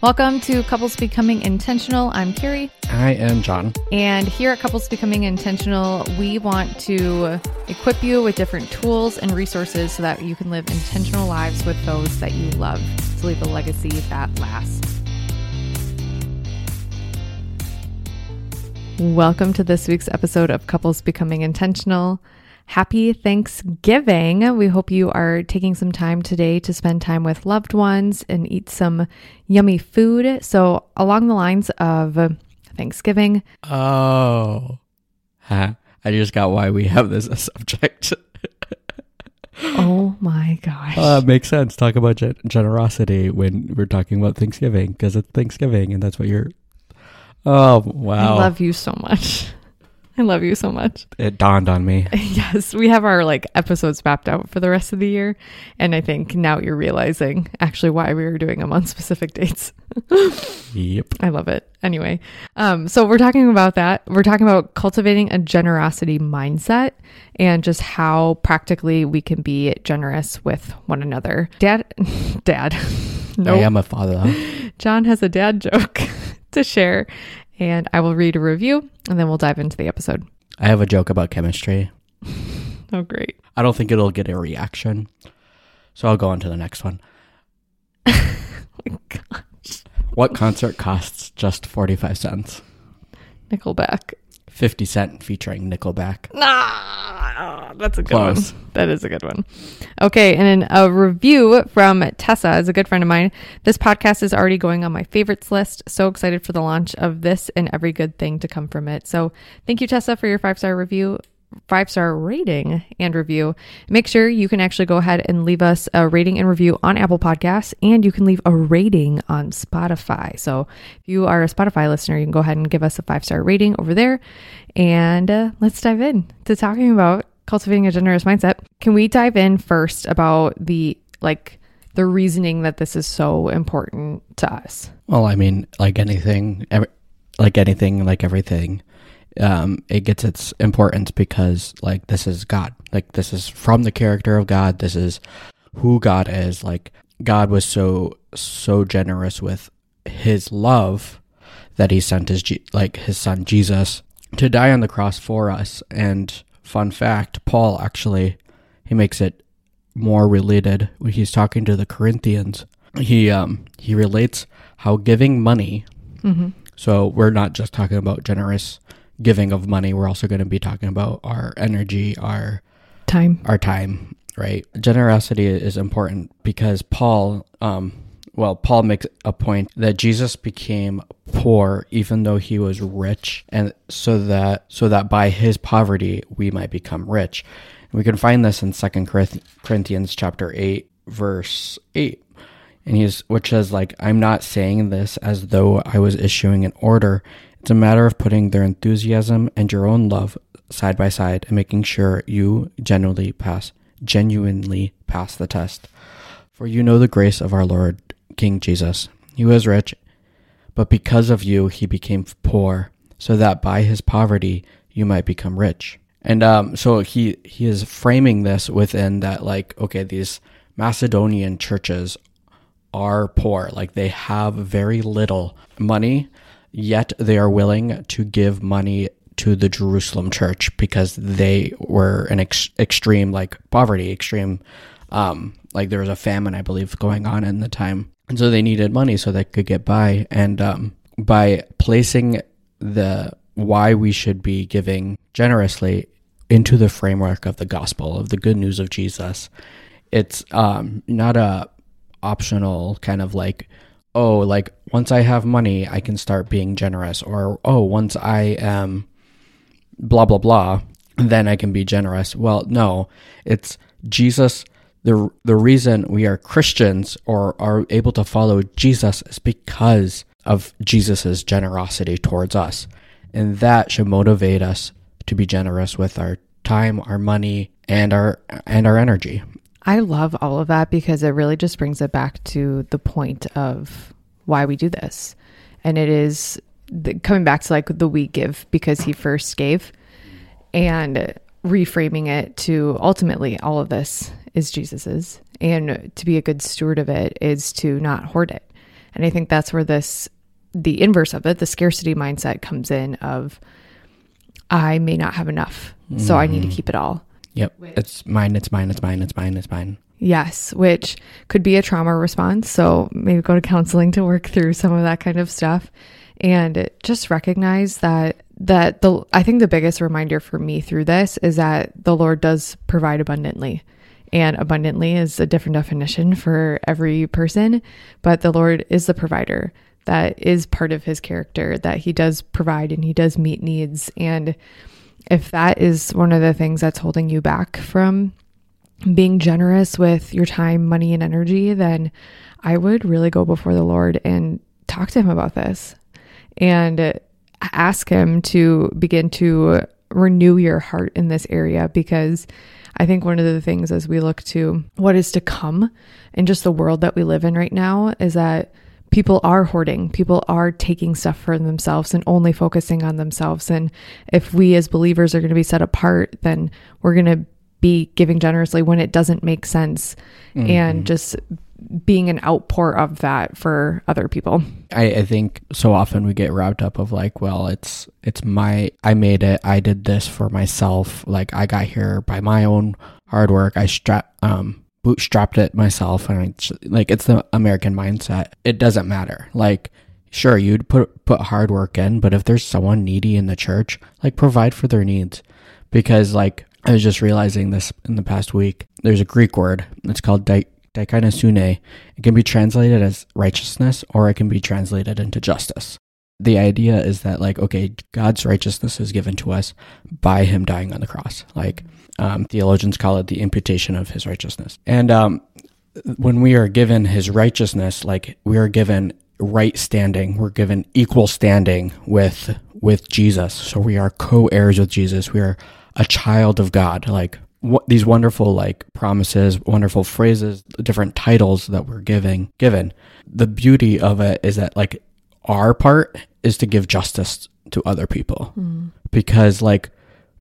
Welcome to Couples Becoming Intentional. I'm Carrie. I am John. And here at Couples Becoming Intentional, we want to equip you with different tools and resources so that you can live intentional lives with those that you love to leave a legacy that lasts. Welcome to this week's episode of Couples Becoming Intentional. Happy Thanksgiving. We hope you are taking some time today to spend time with loved ones and eat some yummy food. So, along the lines of Thanksgiving. Oh, huh. I just got why we have this as subject. oh my gosh. Uh, makes sense. Talk about gen- generosity when we're talking about Thanksgiving because it's Thanksgiving and that's what you're. Oh, wow. I love you so much. I love you so much. It dawned on me. yes, we have our like episodes mapped out for the rest of the year, and I think now you're realizing actually why we were doing them on specific dates. yep. I love it. Anyway, um, so we're talking about that. We're talking about cultivating a generosity mindset and just how practically we can be generous with one another. Dad, dad. No, nope. I am a father. John has a dad joke to share, and I will read a review and then we'll dive into the episode. I have a joke about chemistry. oh, great. I don't think it'll get a reaction. So I'll go on to the next one. oh my gosh. What concert costs just 45 cents? Nickelback. 50 Cent featuring Nickelback. Nah, that's a good Close. one. That is a good one. Okay, and a review from Tessa is a good friend of mine. This podcast is already going on my favorites list. So excited for the launch of this and every good thing to come from it. So thank you, Tessa, for your five star review five star rating and review. Make sure you can actually go ahead and leave us a rating and review on Apple Podcasts, and you can leave a rating on Spotify. So if you are a Spotify listener, you can go ahead and give us a five star rating over there. And uh, let's dive in to talking about cultivating a generous mindset. Can we dive in first about the like the reasoning that this is so important to us? Well, I mean, like anything, every, like anything, like everything um, it gets its importance because like this is God. Like this is from the character of God. This is who God is. Like God was so so generous with His love that He sent His like His Son Jesus to die on the cross for us. And fun fact, Paul actually he makes it more related when he's talking to the Corinthians. He um he relates how giving money. Mm-hmm. So we're not just talking about generous giving of money, we're also going to be talking about our energy, our time, our time, right? Generosity is important because Paul, um, well, Paul makes a point that Jesus became poor even though he was rich, and so that so that by his poverty we might become rich. And we can find this in Second Corinthians chapter eight, verse eight and he's which says like i'm not saying this as though i was issuing an order it's a matter of putting their enthusiasm and your own love side by side and making sure you genuinely pass genuinely pass the test. For you know the grace of our Lord King Jesus. He was rich, but because of you he became poor, so that by his poverty you might become rich. And um, so he he is framing this within that like okay these Macedonian churches are poor like they have very little money yet they are willing to give money to the Jerusalem church because they were an ex- extreme like poverty, extreme um like there was a famine I believe going on in the time. And so they needed money so they could get by and um by placing the why we should be giving generously into the framework of the gospel of the good news of Jesus. It's um not a optional kind of like oh, like once I have money, I can start being generous, or oh, once I am blah, blah, blah, then I can be generous. Well, no, it's Jesus. The, the reason we are Christians or are able to follow Jesus is because of Jesus's generosity towards us. And that should motivate us to be generous with our time, our money, and our and our energy. I love all of that because it really just brings it back to the point of why we do this. And it is the, coming back to like the we give because he first gave and reframing it to ultimately all of this is Jesus's. And to be a good steward of it is to not hoard it. And I think that's where this, the inverse of it, the scarcity mindset comes in of, I may not have enough, so I need to mm-hmm. keep it all. Yep. It's mine, it's mine, it's mine, it's mine, it's mine. Yes, which could be a trauma response. So maybe go to counseling to work through some of that kind of stuff and just recognize that that the I think the biggest reminder for me through this is that the Lord does provide abundantly. And abundantly is a different definition for every person, but the Lord is the provider. That is part of his character that he does provide and he does meet needs and if that is one of the things that's holding you back from being generous with your time, money, and energy, then I would really go before the Lord and talk to Him about this and ask Him to begin to renew your heart in this area because I think one of the things as we look to what is to come and just the world that we live in right now is that people are hoarding. People are taking stuff for themselves and only focusing on themselves. And if we as believers are going to be set apart, then we're going to be giving generously when it doesn't make sense mm-hmm. and just being an outpour of that for other people. I, I, think so often we get wrapped up of like, well, it's it's my I made it, I did this for myself, like I got here by my own hard work. I strap um bootstrapped it myself and I, like it's the American mindset. It doesn't matter. Like sure you'd put put hard work in, but if there's someone needy in the church, like provide for their needs because like I was just realizing this in the past week. There's a Greek word. It's called di-. It can be translated as righteousness or it can be translated into justice. The idea is that, like, okay, God's righteousness is given to us by Him dying on the cross. Like, um, theologians call it the imputation of His righteousness. And um, when we are given His righteousness, like, we are given right standing, we're given equal standing with with Jesus. So we are co-heirs with Jesus. We are a child of God. Like what, these wonderful like promises, wonderful phrases, different titles that we're giving given. The beauty of it is that like our part is to give justice to other people. Mm. Because like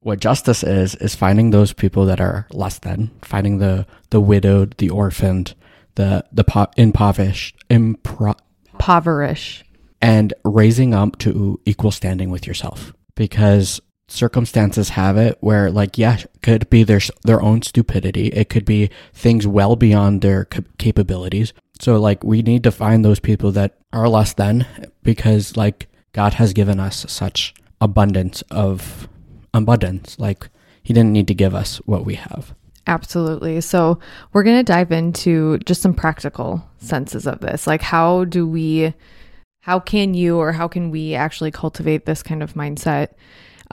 what justice is is finding those people that are less than, finding the the widowed, the orphaned, the the po- impoverished, impro- impoverish and raising up to equal standing with yourself because circumstances have it where like yeah could be their their own stupidity it could be things well beyond their capabilities so like we need to find those people that are less than because like god has given us such abundance of abundance like he didn't need to give us what we have Absolutely. So, we're going to dive into just some practical senses of this. Like, how do we, how can you, or how can we actually cultivate this kind of mindset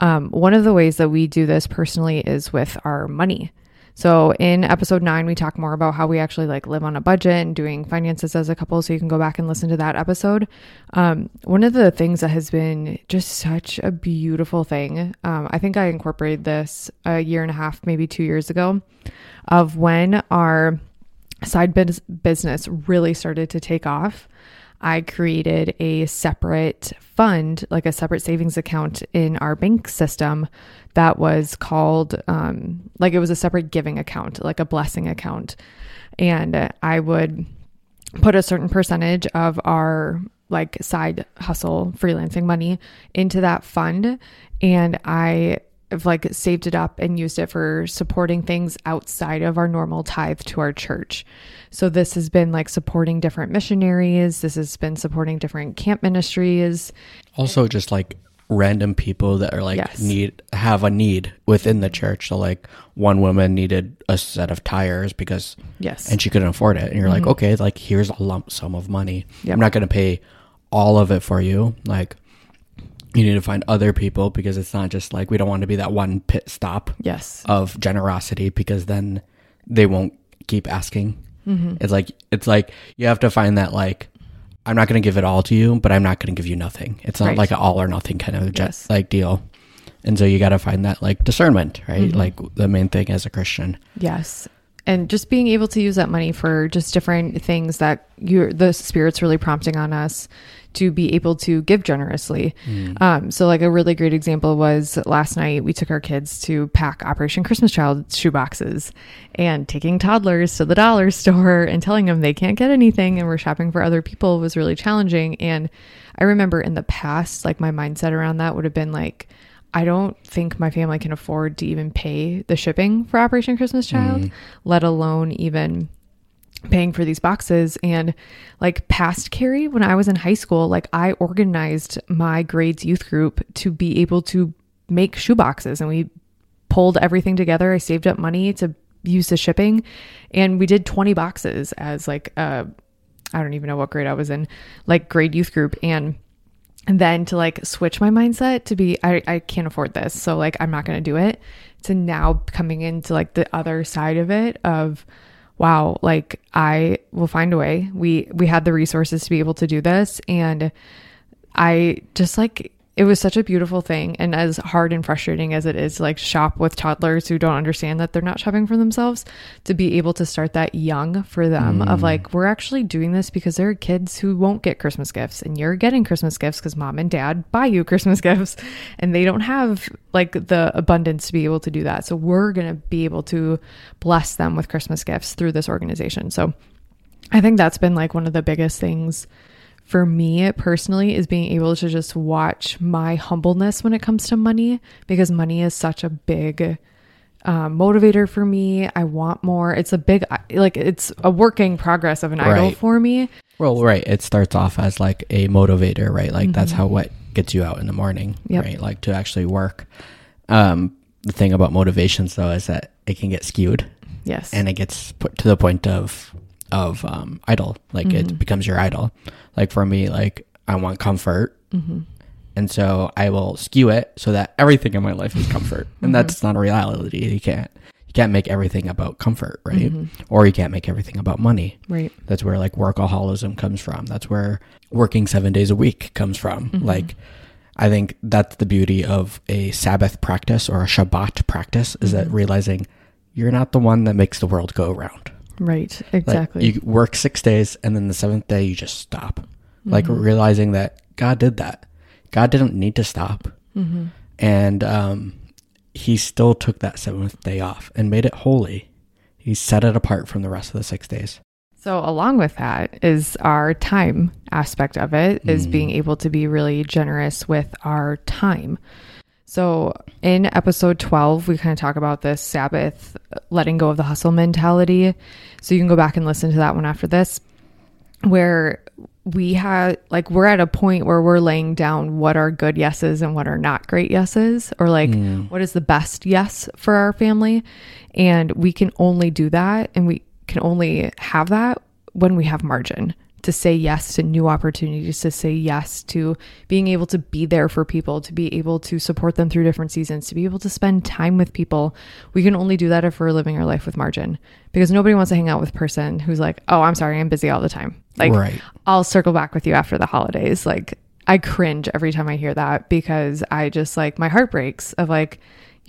um, one of the ways that we do this personally is with our money. So in episode nine, we talk more about how we actually like live on a budget and doing finances as a couple. So you can go back and listen to that episode. Um, one of the things that has been just such a beautiful thing, um, I think I incorporated this a year and a half, maybe two years ago, of when our side business really started to take off. I created a separate fund, like a separate savings account in our bank system that was called, um, like it was a separate giving account, like a blessing account. And I would put a certain percentage of our like side hustle freelancing money into that fund. And I I've like saved it up and used it for supporting things outside of our normal tithe to our church. So this has been like supporting different missionaries. This has been supporting different camp ministries. Also just like random people that are like yes. need have a need within the church. So like one woman needed a set of tires because yes, and she couldn't afford it. And you're mm-hmm. like, okay, like here's a lump sum of money. Yep. I'm not going to pay all of it for you. Like you need to find other people because it's not just like we don't want to be that one pit stop yes of generosity because then they won't keep asking mm-hmm. it's like it's like you have to find that like i'm not going to give it all to you but i'm not going to give you nothing it's not right. like an all or nothing kind of yes. like deal and so you got to find that like discernment right mm-hmm. like the main thing as a christian yes and just being able to use that money for just different things that you the spirit's really prompting on us to be able to give generously. Mm. Um, so like a really great example was last night we took our kids to pack Operation Christmas Child shoe boxes and taking toddlers to the dollar store and telling them they can't get anything and we're shopping for other people was really challenging. And I remember in the past, like my mindset around that would have been like, I don't think my family can afford to even pay the shipping for Operation Christmas Child, Mm. let alone even paying for these boxes. And like past Carrie when I was in high school like I organized my grades youth group to be able to make shoe boxes. And we pulled everything together. I saved up money to use the shipping. And we did 20 boxes as like uh I don't even know what grade I was in like grade youth group. And then to like switch my mindset to be I, I can't afford this so like i'm not to do it to now coming into like the other side of it of wow like i will find a way. We we had the resources to be able to do this and i just like it was such a beautiful thing and as hard and frustrating as it is to, like shop with toddlers who don't understand that they're not shopping for themselves to be able to start that young for them of mm. like we're actually doing this because there are kids who won't get christmas gifts and you're getting christmas gifts because mom and dad buy you christmas gifts and they don't have like the abundance to be able to do that. So we're going to be able to bless them with christmas gifts through this organization. So i think that's been like one of the biggest things for me personally is being able to just watch my humbleness when it comes to money because money is such a big um, motivator for me. I want more. It's a big, like, it's a working progress of an idol for me. Well, right. It starts off as like a motivator, right? Like that's how what gets you out in the morning, Mm-hmm. Yep. right? Like to actually work. Um, the thing about motivations though is that it can get skewed Yes. and it gets put to the point of of um idol. Like Mm-hmm. it becomes your idol. Like for me, like I want comfort. Mm-hmm. And so I will skew it so that everything in my life is comfort. Mm-hmm. And that's not a reality. You can't you can't make everything about comfort, right? Mm-hmm. Or you can't make everything about money. right. That's where like workaholism comes from. That's where working seven days a week comes from. Mm-hmm. Like, I think that's the beauty of a Sabbath practice or a Shabbat practice is Mm-hmm. that realizing you're not the one that makes the world go around. Right. Like, Exactly. you work six days and then the seventh day you just stop. Like Mm-hmm. realizing that God did that. God didn't need to stop. Mm-hmm. And um, he still took that seventh day off and made it holy. He set it apart from the rest of the six days. So, along with that is our time aspect of it, is Mm. being able to be really generous with our time. So, in episode 12, we kind of talk about this Sabbath, letting go of the hustle mentality. So, you can go back and listen to that one after this, where we had like we're at a point where we're laying down what are good yeses and what are not great yeses or like hmm. what is the best yes for our family. And we can only do that and we can only have that when we have margin to say yes to new opportunities to say yes to being able to be there for people to be able to support them through different seasons to be able to spend time with people we can only do that if we're living our life with margin because nobody wants to hang out with a person who's like oh i'm sorry i'm busy all the time like Right. I'll circle back with you after the holidays. Like I cringe every time I hear that because I just like my heart breaks of like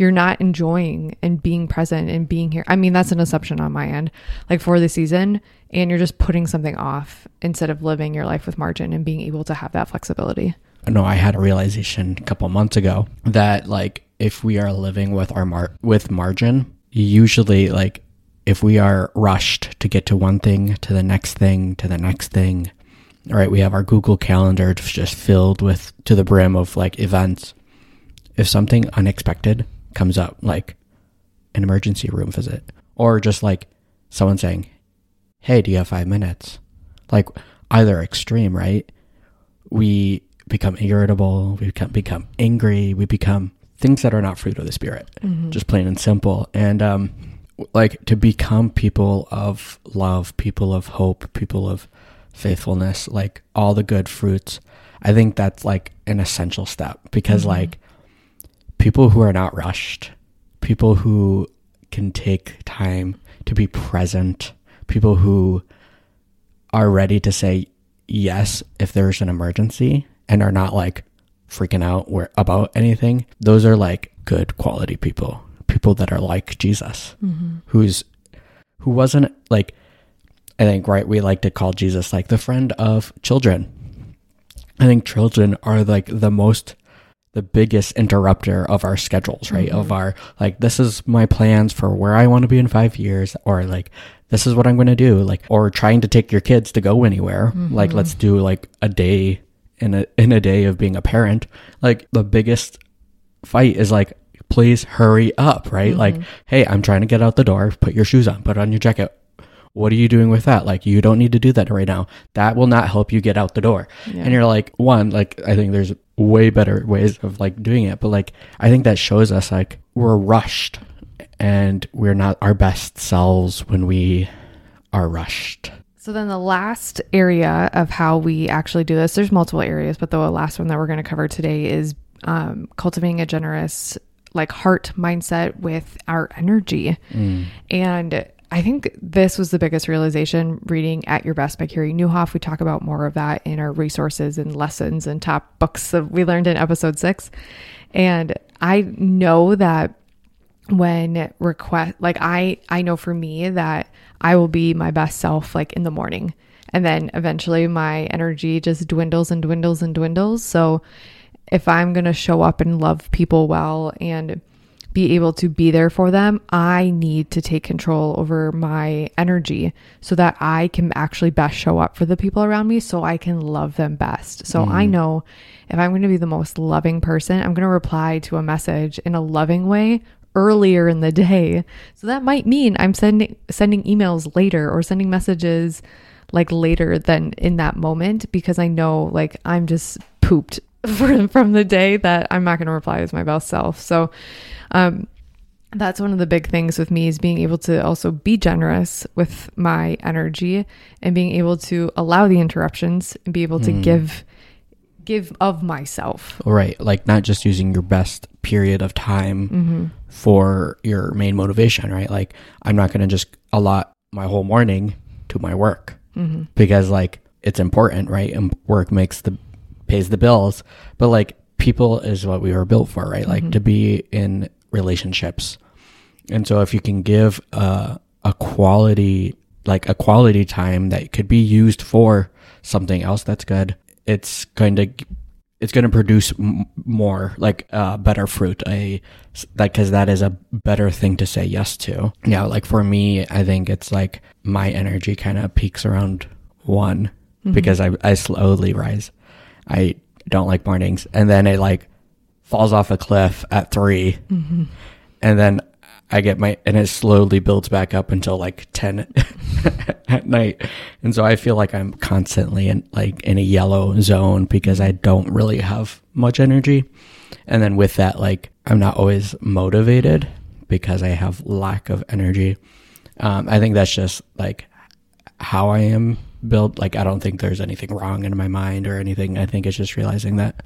you're not enjoying and being present and being here. I mean, that's an assumption on my end, like for the season, and you're just putting something off instead of living your life with margin and being able to have that flexibility. no, I had a realization a couple months ago that like if we are living with our mar- with margin, usually like if we are rushed to get to one thing to the next thing to the next thing, all right, we have our Google Calendar just filled with to the brim of like events. If something unexpected comes up, like an emergency room visit, or just like someone saying, "Hey, do you have five minutes?" Like either extreme, right? we become irritable, we become become angry, we become things that are not fruit of the spirit, just plain and simple. And um, like to become people of love, people of hope, people of faithfulness, like all the good fruits. I think that's like an essential step because like people who are not rushed, people who can take time to be present, people who are ready to say yes if there's an emergency and are not like freaking out where, about anything, those are like good quality people, people that are like Jesus, mm-hmm. who's who wasn't like I think right we like to call Jesus like the friend of children. I think children are like the most the biggest interrupter of our schedules, right? Mm-hmm. Of our like this is my plans for where I want to be in 5 years or like this is what I'm going to do like or trying to take your kids to go anywhere. Mm-hmm. Like let's do like a day in a in a day of being a parent. Like the biggest fight is like please hurry up, right? Mm-hmm. Like, hey, I'm trying to get out the door. Put your shoes on, put on your jacket. What are you doing with that? Like, you don't need to do that right now. That will not help you get out the door. Yeah. And you're like, one, like, I think there's way better ways of like doing it. But like, I think that shows us like we're rushed and we're not our best selves when we are rushed. So then the last area of how we actually do this, there's multiple areas, but the last one that we're going to cover today is um, cultivating a generous like heart mindset with our energy. Mm. And I think this was the biggest realization reading At Your Best by Carey Nieuwhof. We talk about more of that in our resources and lessons and top books that we learned in episode six. And I know that when request like I I know for me that I will be my best self like in the morning. And then eventually my energy just dwindles and dwindles and dwindles. So if I'm going to show up and love people well and be able to be there for them, I need to take control over my energy so that I can actually best show up for the people around me so I can love them best. So mm. I know if I'm going to be the most loving person, I'm going to reply to a message in a loving way earlier in the day. So that might mean I'm sending sending emails later or sending messages like later than in that moment because I know like I'm just pooped for, from the day that I'm not going to reply as my best self. So, um, that's one of the big things with me is being able to also be generous with my energy and being able to allow the interruptions and be able to mm. give give of myself. Right, like not just using your best period of time mm-hmm. for your main motivation, right? Like I'm not going to just allot my whole morning to my work mm-hmm. because like it's important, right? And work makes the pays the bills, but like people is what we were built for, right? Like mm-hmm. to be in relationships. And so if you can give a, a quality, like a quality time that could be used for something else that's good, it's going to it's going to produce m- more like uh, better fruit a like because that is a better thing to say yes to yeah like for me i think it's like my energy kind of peaks around one mm-hmm. because I, I slowly rise I don't like mornings. And then it like falls off a cliff at 3 mm-hmm. And then I get my, and it slowly builds back up until like 10 at night. And so I feel like I'm constantly in like in a yellow zone because I don't really have much energy. And then with that, like I'm not always motivated because I have lack of energy. Um, I think that's just like how I am built. Like, I don't think there's anything wrong in my mind or anything. I think it's just realizing that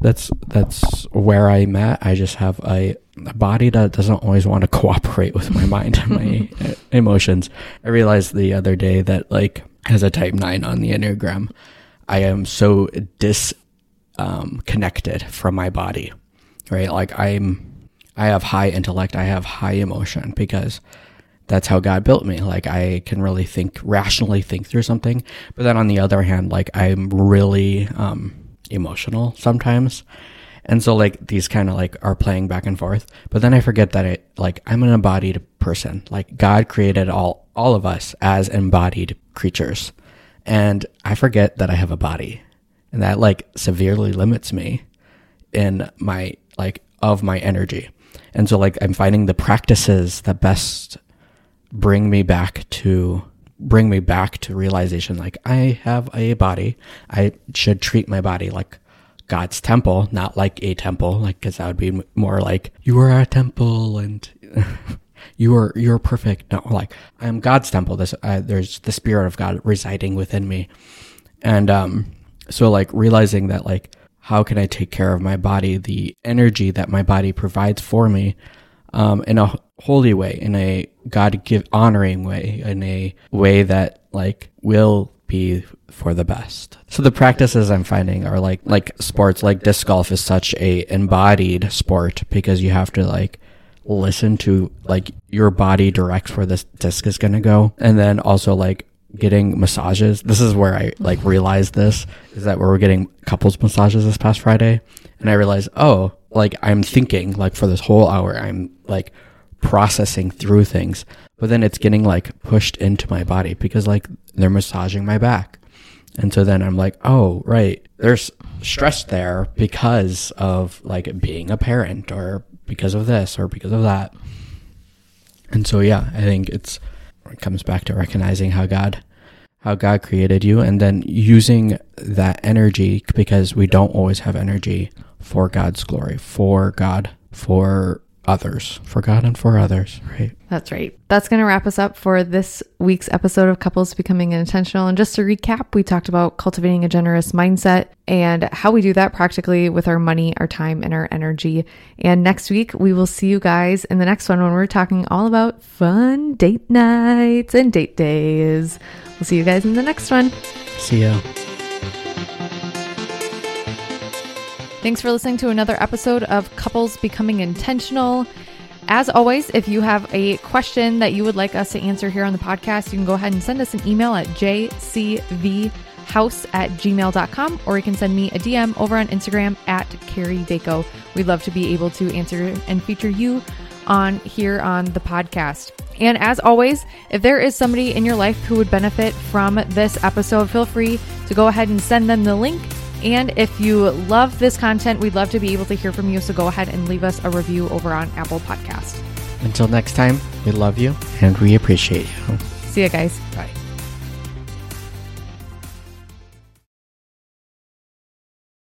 that's that's where I'm at. I just have a, a body that doesn't always want to cooperate with my mind and my emotions. I realized the other day that like as a type nine on the enneagram, I am so disconnected um, from my body. Right, like I'm, I have high intellect. I have high emotion because that's how God built me. Like I can really think rationally think through something. But then on the other hand, like I'm really um, emotional sometimes. And so like these kind of like are playing back and forth. But then I forget that it like I'm an embodied person. Like God created all all of us as embodied creatures. And I forget that I have a body. And that like severely limits me in my like of my energy. And so like I'm finding the practices that best bring me back to bring me back to realization like I have a body. I should treat my body like God's temple, not like a temple, like because that would be more like you are a temple and you are you're perfect. No, like I am God's temple. This there's the spirit of God residing within me, and um, so like realizing that like how can I take care of my body, the energy that my body provides for me, um, in a holy way, in a God give honoring way, in a way that like will be for the best. So the practices I'm finding are like like sports like disc golf is such a embodied sport because you have to like listen to like your body directs where this disc is going to go. And then also like getting massages. This is where I like realized this is that we were getting couples massages this past Friday. And I realized, oh, like I'm thinking like for this whole hour, I'm like processing through things, but then it's getting like pushed into my body because like they're massaging my back. And so then I'm like, oh, right. There's stress there because of like being a parent or because of this or because of that. And so, yeah, I think it's, it comes back to recognizing how God, how God created you and then using that energy because we don't always have energy for God's glory, for God, for others, for God and for others, right? That's right. That's going to wrap us up for this week's episode of Couples Becoming Intentional. And just to recap, we talked about cultivating a generous mindset and how we do that practically with our money, our time, and our energy. And next week, we will see you guys in the next one when we're talking all about fun date nights and date days. We'll see you guys in the next one. See ya. Thanks for listening to another episode of Couples Becoming Intentional. As always, if you have a question that you would like us to answer here on the podcast, you can go ahead and send us an email at jcvhouse at gmail.com or you can send me a DM over on Instagram at Carrie. We'd love to be able to answer and feature you on here on the podcast. And as always, if there is somebody in your life who would benefit from this episode, feel free to go ahead and send them the link and if you love this content, we'd love to be able to hear from you. So go ahead and leave us a review over on Apple Podcast. Until next time, we love you and we appreciate you. See you guys. Bye.